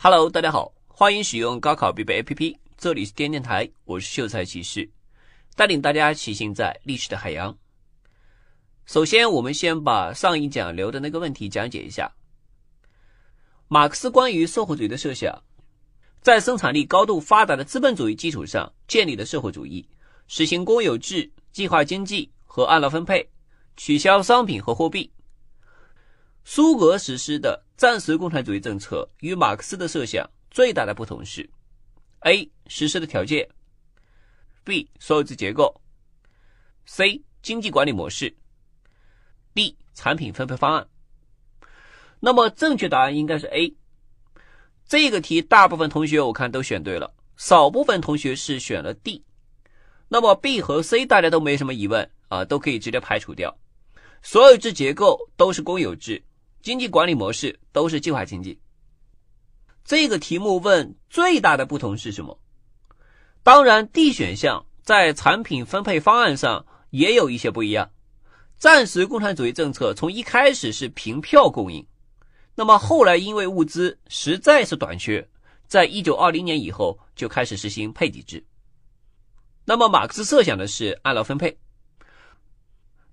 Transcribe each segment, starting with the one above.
Hello，大家好，欢迎使用高考必备 APP，这里是电电台，我是秀才骑士，带领大家骑行在历史的海洋。首先，我们先把上一讲留的那个问题讲解一下。马克思关于社会主义的设想，在生产力高度发达的资本主义基础上建立的社会主义，实行公有制、计划经济和按劳分配，取消商品和货币。苏俄实施的战时共产主义政策与马克思的设想最大的不同是：A. 实施的条件；B. 所有制结构；C. 经济管理模式；D. 产品分配方案。那么正确答案应该是 A。这个题大部分同学我看都选对了，少部分同学是选了 D。那么 B 和 C 大家都没什么疑问啊，都可以直接排除掉。所有制结构都是公有制。经济管理模式都是计划经济。这个题目问最大的不同是什么？当然，D 选项在产品分配方案上也有一些不一样。暂时共产主义政策从一开始是凭票供应，那么后来因为物资实在是短缺，在一九二零年以后就开始实行配给制。那么马克思设想的是按劳分配。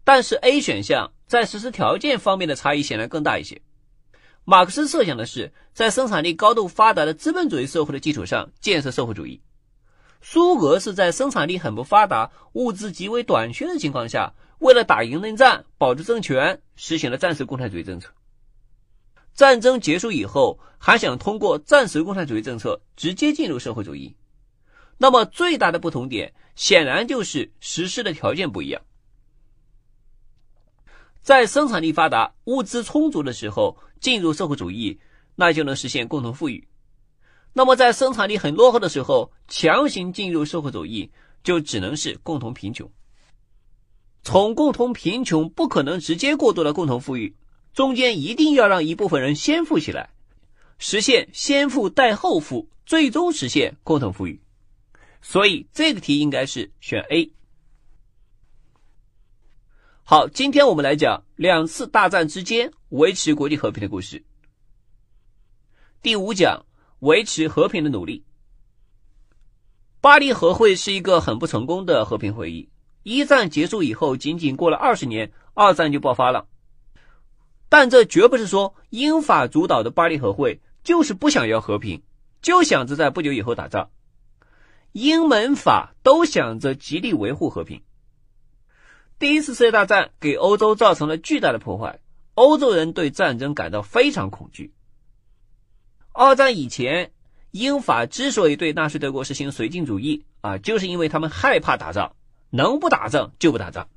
但是 A 选项在实施条件方面的差异显然更大一些。马克思设想的是在生产力高度发达的资本主义社会的基础上建设社会主义，苏俄是在生产力很不发达、物资极为短缺的情况下，为了打赢内战、保住政权，实行了战时共产主义政策。战争结束以后，还想通过战时共产主义政策直接进入社会主义。那么最大的不同点显然就是实施的条件不一样。在生产力发达、物资充足的时候进入社会主义，那就能实现共同富裕；那么在生产力很落后的时候强行进入社会主义，就只能是共同贫穷。从共同贫穷不可能直接过渡到共同富裕，中间一定要让一部分人先富起来，实现先富带后富，最终实现共同富裕。所以这个题应该是选 A。好，今天我们来讲两次大战之间维持国际和平的故事。第五讲维持和平的努力。巴黎和会是一个很不成功的和平会议。一战结束以后，仅仅过了二十年，二战就爆发了。但这绝不是说英法主导的巴黎和会就是不想要和平，就想着在不久以后打仗。英美法都想着极力维护和平。第一次世界大战给欧洲造成了巨大的破坏，欧洲人对战争感到非常恐惧。二战以前，英法之所以对纳粹德国实行绥靖主义啊，就是因为他们害怕打仗，能不打仗就不打仗。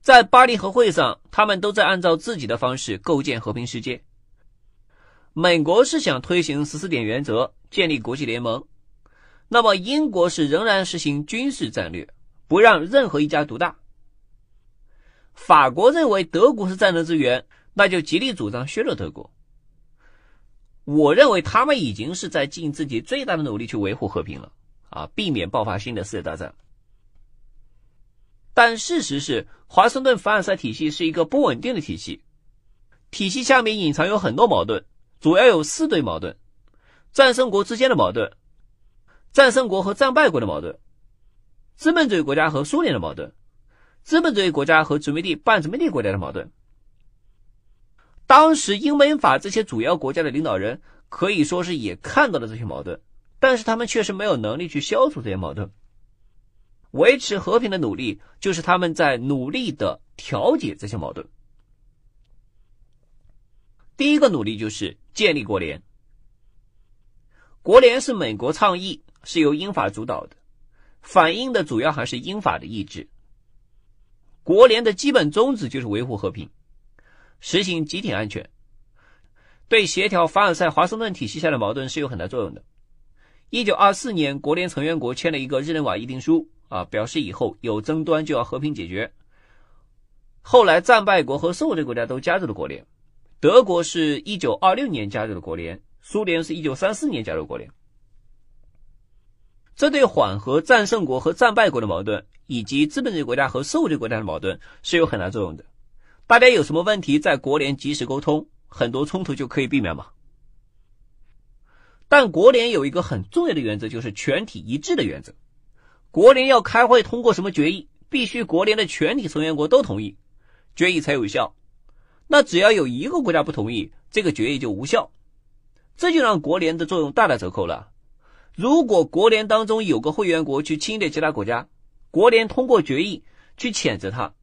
在巴黎和会上，他们都在按照自己的方式构建和平世界。美国是想推行十四点原则，建立国际联盟，那么英国是仍然实行军事战略。不让任何一家独大。法国认为德国是战争之源，那就极力主张削弱德国。我认为他们已经是在尽自己最大的努力去维护和平了啊，避免爆发新的世界大战。但事实是，华盛顿凡尔赛体系是一个不稳定的体系，体系下面隐藏有很多矛盾，主要有四对矛盾：战胜国之间的矛盾，战胜国和战败国的矛盾。资本主义国家和苏联的矛盾，资本主义国家和殖民地、半殖民地国家的矛盾。当时英美法这些主要国家的领导人可以说是也看到了这些矛盾，但是他们确实没有能力去消除这些矛盾。维持和平的努力就是他们在努力的调解这些矛盾。第一个努力就是建立国联。国联是美国倡议，是由英法主导的。反映的主要还是英法的意志。国联的基本宗旨就是维护和平，实行集体安全，对协调凡尔赛、华盛顿体系下的矛盾是有很大作用的。一九二四年，国联成员国签了一个日内瓦议定书，啊，表示以后有争端就要和平解决。后来，战败国和受制国家都加入了国联，德国是一九二六年加入了国联，苏联是一九三四年加入国联。这对缓和战胜国和战败国的矛盾，以及资本主义国家和社会主义国家的矛盾是有很大作用的。大家有什么问题，在国联及时沟通，很多冲突就可以避免嘛。但国联有一个很重要的原则，就是全体一致的原则。国联要开会通过什么决议，必须国联的全体成员国都同意，决议才有效。那只要有一个国家不同意，这个决议就无效。这就让国联的作用大打折扣了。如果国联当中有个会员国去侵略其他国家，国联通过决议去谴责他，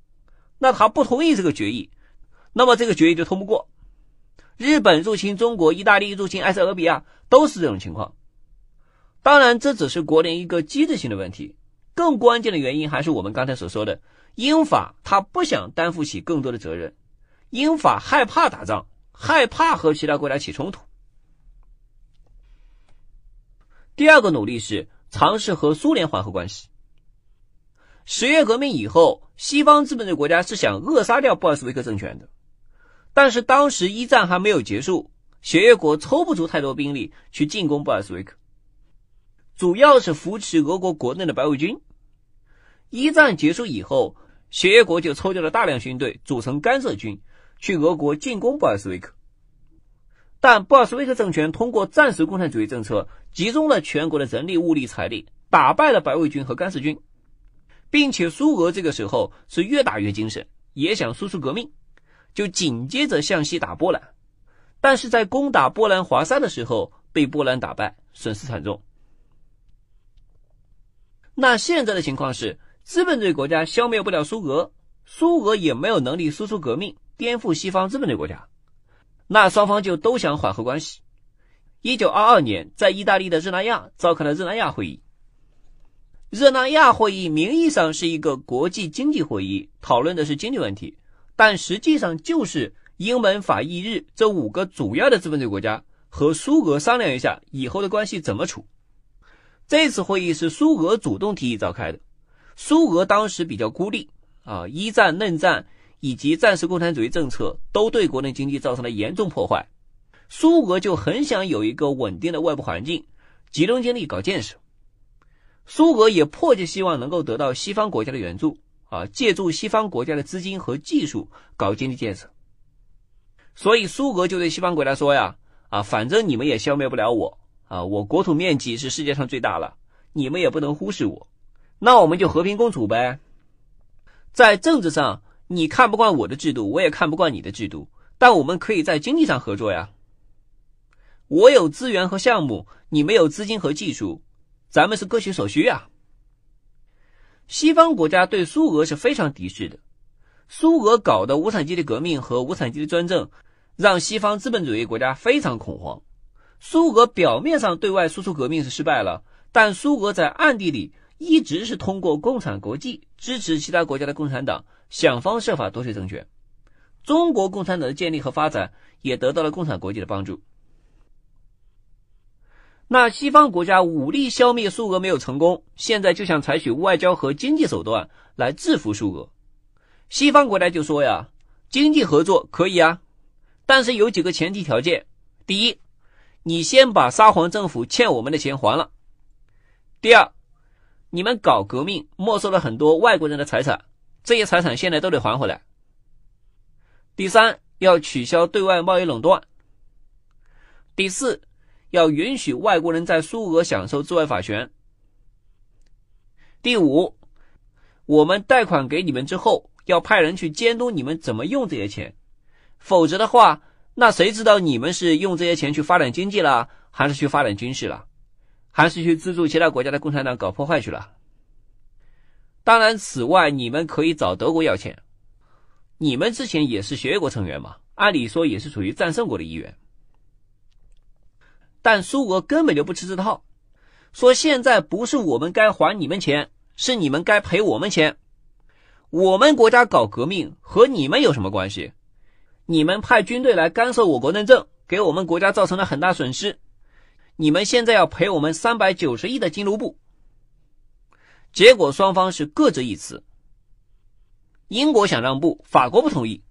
那他不同意这个决议，那么这个决议就通不过。日本入侵中国，意大利入侵埃塞俄比亚，都是这种情况。当然，这只是国联一个机制性的问题，更关键的原因还是我们刚才所说的，英法他不想担负起更多的责任，英法害怕打仗，害怕和其他国家起冲突。第二个努力是尝试和苏联缓和关系。十月革命以后，西方资本主义国家是想扼杀掉布尔什维克政权的。但是当时一战还没有结束，协约国抽不出太多兵力去进攻布尔什维克，主要是扶持俄国国内的白卫军。一战结束以后，协约国就抽调了大量军队组成干涉军，去俄国进攻布尔什维克。但布尔什维克政权通过战时共产主义政策，集中了全国的人力、物力、财力，打败了白卫军和干涉军，并且苏俄这个时候是越打越精神，也想输出革命。就紧接着向西打波兰，但是在攻打波兰华沙的时候被波兰打败，损失惨重。那现在的情况是，资本主义国家消灭不了苏俄，苏俄也没有能力输出革命，颠覆西方资本主义国家。那双方就都想缓和关系。一九二二年，在意大利的热那亚召开了热那亚会议。热那亚会议名义上是一个国际经济会议，讨论的是经济问题。但实际上就是英美法意日这五个主要的资本主义国家和苏俄商量一下以后的关系怎么处。这次会议是苏俄主动提议召开的。苏俄当时比较孤立啊，一战、嫩战以及战时共产主义政策都对国内经济造成了严重破坏。苏俄就很想有一个稳定的外部环境，集中精力搞建设。苏俄也迫切希望能够得到西方国家的援助。啊，借助西方国家的资金和技术搞经济建设，所以苏俄就对西方国家说呀：“啊，反正你们也消灭不了我啊，我国土面积是世界上最大了，你们也不能忽视我，那我们就和平共处呗。在政治上，你看不惯我的制度，我也看不惯你的制度，但我们可以在经济上合作呀。我有资源和项目，你没有资金和技术，咱们是各取所需啊。”西方国家对苏俄是非常敌视的，苏俄搞的无产阶级革命和无产阶级专政，让西方资本主义国家非常恐慌。苏俄表面上对外输出革命是失败了，但苏俄在暗地里一直是通过共产国际支持其他国家的共产党，想方设法夺取政权。中国共产党的建立和发展也得到了共产国际的帮助。那西方国家武力消灭苏俄没有成功，现在就想采取外交和经济手段来制服苏俄。西方国家就说呀，经济合作可以啊，但是有几个前提条件：第一，你先把沙皇政府欠我们的钱还了；第二，你们搞革命没收了很多外国人的财产，这些财产现在都得还回来；第三，要取消对外贸易垄断；第四。要允许外国人在苏俄享受治外法权。第五，我们贷款给你们之后，要派人去监督你们怎么用这些钱，否则的话，那谁知道你们是用这些钱去发展经济了，还是去发展军事了，还是去资助其他国家的共产党搞破坏去了？当然，此外，你们可以找德国要钱，你们之前也是协约国成员嘛，按理说也是属于战胜国的一员。但苏俄根本就不吃这套，说现在不是我们该还你们钱，是你们该赔我们钱。我们国家搞革命和你们有什么关系？你们派军队来干涉我国内政，给我们国家造成了很大损失。你们现在要赔我们三百九十亿的金卢布。结果双方是各执一词。英国想让步，法国不同意。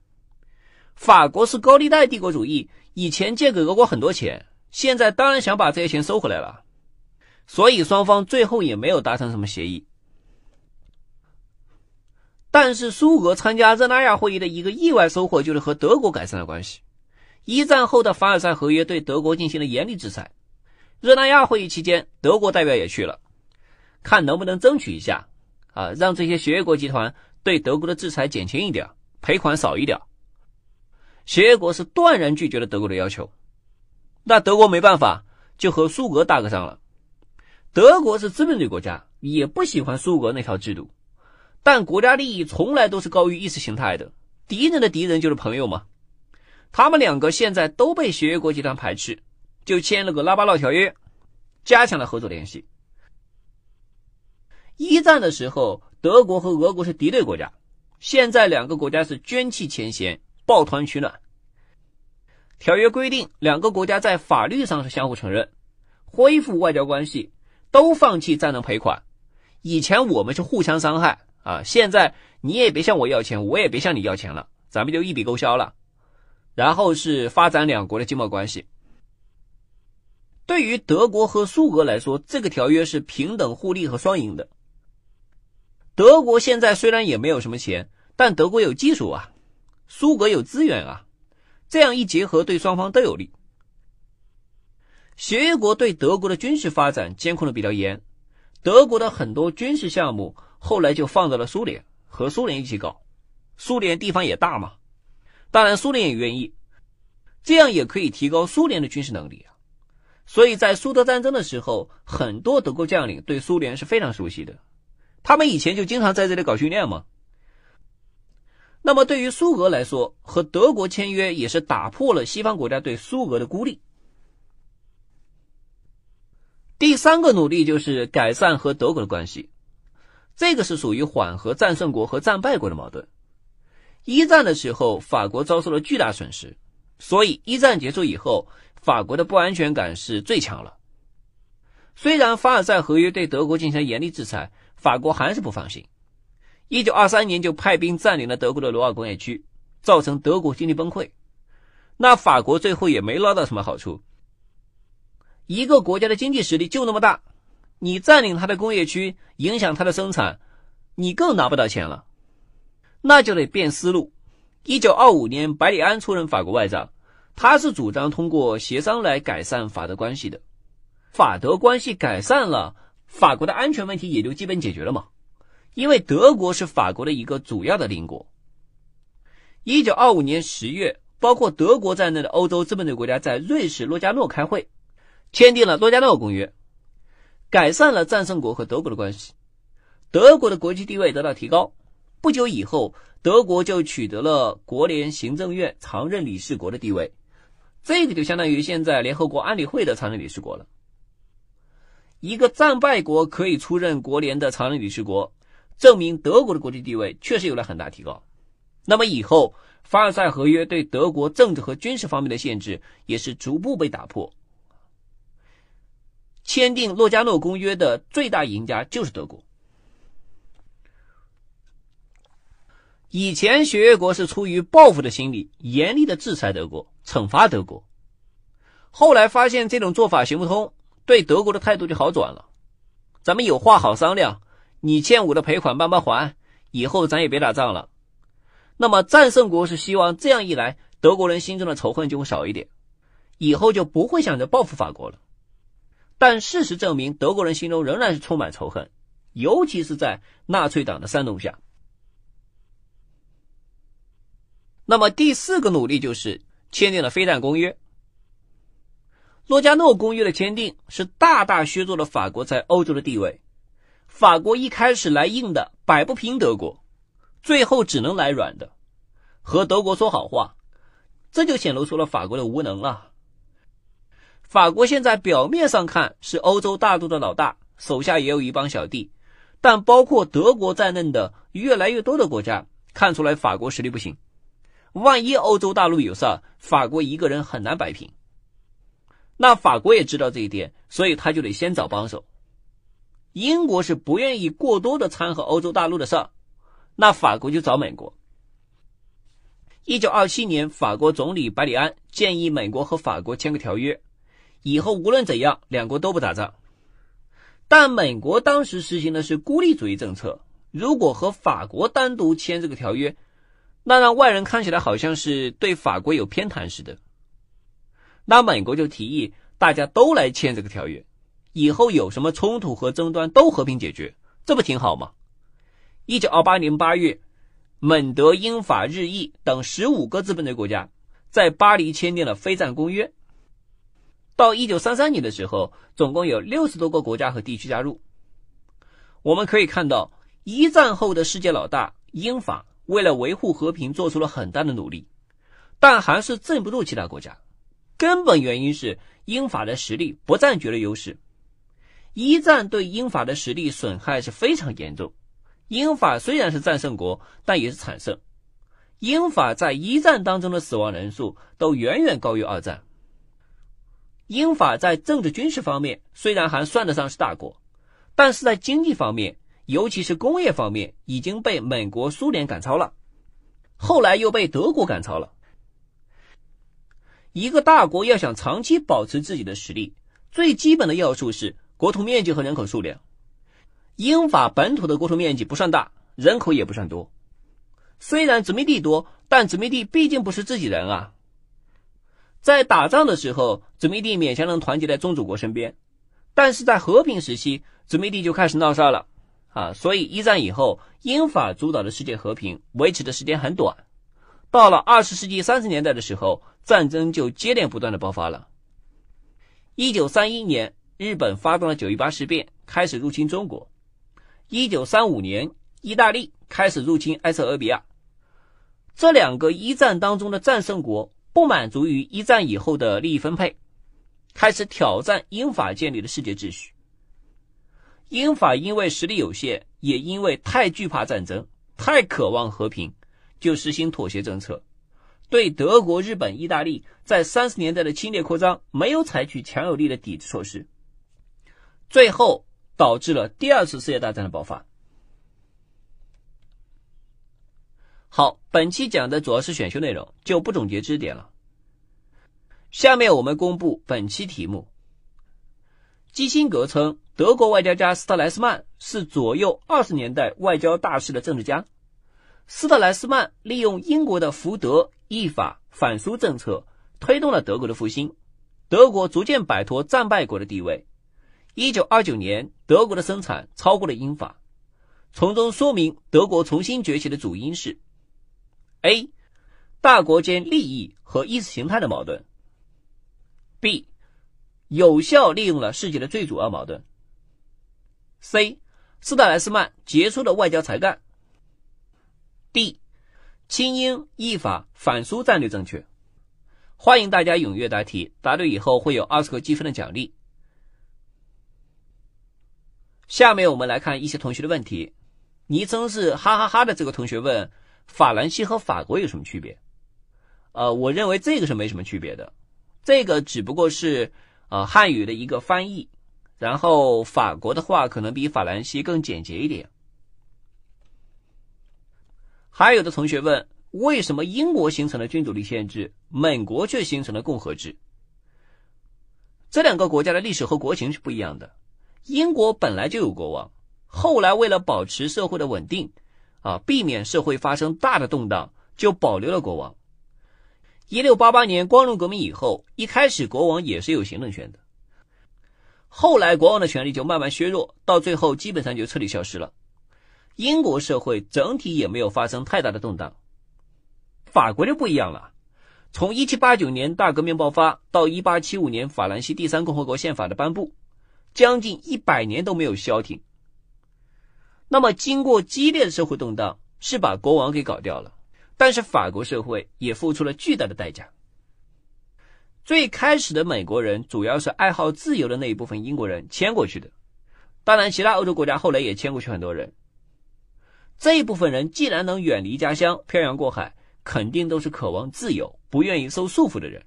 法国是高利贷帝国主义，以前借给俄国很多钱。现在当然想把这些钱收回来了，所以双方最后也没有达成什么协议。但是苏俄参加热那亚会议的一个意外收获就是和德国改善了关系。一战后的凡尔赛合约对德国进行了严厉制裁，热那亚会议期间，德国代表也去了，看能不能争取一下啊，让这些协约国集团对德国的制裁减轻一点，赔款少一点。协约国是断然拒绝了德国的要求，那德国没办法，就和苏俄打个仗了。德国是资本主义国家，也不喜欢苏俄那套制度，但国家利益从来都是高于意识形态的。敌人的敌人就是朋友嘛。他们两个现在都被协约国集团排斥，就签了个拉巴诺条约，加强了合作联系。一战的时候，德国和俄国是敌对国家，现在两个国家是捐弃前嫌，抱团取暖。条约规定，两个国家在法律上是相互承认，恢复外交关系。都放弃战争赔款。以前我们是互相伤害啊，现在你也别向我要钱，我也别向你要钱了，咱们就一笔勾销了。然后是发展两国的经贸关系。对于德国和苏俄来说，这个条约是平等互利和双赢的。德国现在虽然也没有什么钱，但德国有技术啊，苏俄有资源啊，这样一结合，对双方都有利。协约国对德国的军事发展监控的比较严，德国的很多军事项目后来就放到了苏联，和苏联一起搞。苏联地方也大嘛，当然苏联也愿意，这样也可以提高苏联的军事能力啊。所以在苏德战争的时候，很多德国将领对苏联是非常熟悉的，他们以前就经常在这里搞训练嘛。那么对于苏俄来说，和德国签约也是打破了西方国家对苏俄的孤立。第三个努力就是改善和德国的关系，这个是属于缓和战胜国和战败国的矛盾。一战的时候，法国遭受了巨大损失，所以一战结束以后，法国的不安全感是最强了。虽然凡尔赛合约对德国进行严厉制裁，法国还是不放心。一九二三年就派兵占领了德国的罗尔工业区，造成德国经济崩溃。那法国最后也没捞到什么好处。一个国家的经济实力就那么大，你占领它的工业区，影响它的生产，你更拿不到钱了，那就得变思路。一九二五年，百里安出任法国外长，他是主张通过协商来改善法德关系的。法德关系改善了，法国的安全问题也就基本解决了嘛。因为德国是法国的一个主要的邻国。一九二五年十月，包括德国在内的欧洲资本主义国家在瑞士洛加诺开会。签订了洛加诺公约，改善了战胜国和德国的关系，德国的国际地位得到提高。不久以后，德国就取得了国联行政院常任理事国的地位，这个就相当于现在联合国安理会的常任理事国了。一个战败国可以出任国联的常任理事国，证明德国的国际地位确实有了很大提高。那么以后，凡尔赛合约对德国政治和军事方面的限制也是逐步被打破。签订洛加诺公约的最大赢家就是德国。以前协约国是出于报复的心理，严厉的制裁德国，惩罚德国。后来发现这种做法行不通，对德国的态度就好转了。咱们有话好商量，你欠我的赔款慢慢还，以后咱也别打仗了。那么战胜国是希望这样一来，德国人心中的仇恨就会少一点，以后就不会想着报复法国了。但事实证明，德国人心中仍然是充满仇恨，尤其是在纳粹党的煽动下。那么第四个努力就是签订了飞弹公约。洛加诺公约的签订是大大削弱了法国在欧洲的地位。法国一开始来硬的，摆不平德国，最后只能来软的，和德国说好话，这就显露出了法国的无能啊。法国现在表面上看是欧洲大陆的老大，手下也有一帮小弟，但包括德国在内的越来越多的国家看出来法国实力不行。万一欧洲大陆有事，法国一个人很难摆平。那法国也知道这一点，所以他就得先找帮手。英国是不愿意过多的掺和欧洲大陆的事儿，那法国就找美国。一九二七年，法国总理百里安建议美国和法国签个条约。以后无论怎样，两国都不打仗。但美国当时实行的是孤立主义政策，如果和法国单独签这个条约，那让外人看起来好像是对法国有偏袒似的。那美国就提议大家都来签这个条约，以后有什么冲突和争端都和平解决，这不挺好吗？一九二八年八月，蒙德、英法日意等十五个资本主义国家在巴黎签订了非战公约。到一九三三年的时候，总共有六十多个国家和地区加入。我们可以看到，一战后的世界老大英法为了维护和平做出了很大的努力，但还是镇不住其他国家。根本原因是英法的实力不占绝对优势。一战对英法的实力损害是非常严重。英法虽然是战胜国，但也是惨胜。英法在一战当中的死亡人数都远远高于二战。英法在政治军事方面虽然还算得上是大国，但是在经济方面，尤其是工业方面，已经被美国、苏联赶超了，后来又被德国赶超了。一个大国要想长期保持自己的实力，最基本的要素是国土面积和人口数量。英法本土的国土面积不算大，人口也不算多。虽然殖民地多，但殖民地毕竟不是自己人啊。在打仗的时候，殖民地勉强能团结在宗主国身边，但是在和平时期，殖民地就开始闹事了啊！所以一战以后，英法主导的世界和平维持的时间很短。到了二十世纪三十年代的时候，战争就接连不断的爆发了。一九三一年，日本发动了九一八事变，开始入侵中国。一九三五年，意大利开始入侵埃塞俄比亚。这两个一战当中的战胜国不满足于一战以后的利益分配，开始挑战英法建立的世界秩序。英法因为实力有限，也因为太惧怕战争，太渴望和平。就实行妥协政策，对德国、日本、意大利在三十年代的侵略扩张没有采取强有力的抵制措施，最后导致了第二次世界大战的爆发。好，本期讲的主要是选修内容，就不总结知识点了。下面我们公布本期题目。基辛格称，德国外交家斯特莱斯曼是左右二十年代外交大事的政治家。斯特莱斯曼利用英国的福德义法反苏政策，推动了德国的复兴，德国逐渐摆脱战败国的地位。一九二九年，德国的生产超过了英法，从中说明德国重新崛起的主因是：A. 大国间利益和意识形态的矛盾；B. 有效利用了世界的最主要矛盾；C. 斯特莱斯曼杰出的外交才干。D，清英依法反苏战略正确，欢迎大家踊跃答题，答对以后会有二十个积分的奖励。下面我们来看一些同学的问题，昵称是哈哈哈的这个同学问：法兰西和法国有什么区别？呃，我认为这个是没什么区别的，这个只不过是呃汉语的一个翻译，然后法国的话可能比法兰西更简洁一点。还有的同学问，为什么英国形成了君主立宪制，美国却形成了共和制？这两个国家的历史和国情是不一样的。英国本来就有国王，后来为了保持社会的稳定，啊，避免社会发生大的动荡，就保留了国王。一六八八年光荣革命以后，一开始国王也是有行政权的，后来国王的权力就慢慢削弱，到最后基本上就彻底消失了。英国社会整体也没有发生太大的动荡，法国就不一样了。从一七八九年大革命爆发到一八七五年法兰西第三共和国宪法的颁布，将近一百年都没有消停。那么，经过激烈的社会动荡，是把国王给搞掉了，但是法国社会也付出了巨大的代价。最开始的美国人主要是爱好自由的那一部分英国人迁过去的，当然，其他欧洲国家后来也迁过去很多人。这一部分人既然能远离家乡，漂洋过海，肯定都是渴望自由、不愿意受束缚的人。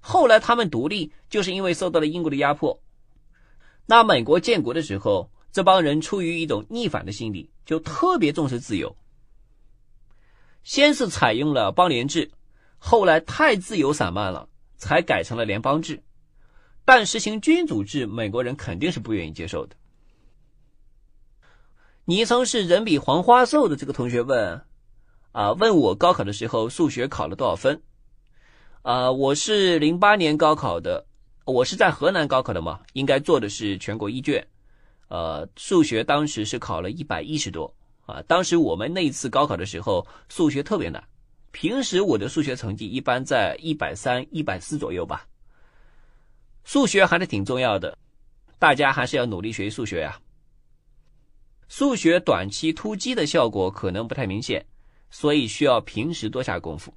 后来他们独立，就是因为受到了英国的压迫。那美国建国的时候，这帮人出于一种逆反的心理，就特别重视自由。先是采用了邦联制，后来太自由散漫了，才改成了联邦制。但实行君主制，美国人肯定是不愿意接受的。昵称是人比黄花瘦的这个同学问，啊，问我高考的时候数学考了多少分？啊，我是零八年高考的，我是在河南高考的嘛，应该做的是全国一卷，呃，数学当时是考了一百一十多啊。当时我们那一次高考的时候，数学特别难，平时我的数学成绩一般在一百三、一百四左右吧。数学还是挺重要的，大家还是要努力学习数学呀。数学短期突击的效果可能不太明显，所以需要平时多下功夫。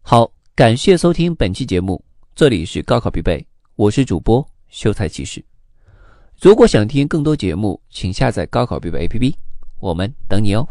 好，感谢收听本期节目。这里是高考必备，我是主播秀才骑士。如果想听更多节目，请下载高考必备 APP，我们等你哦。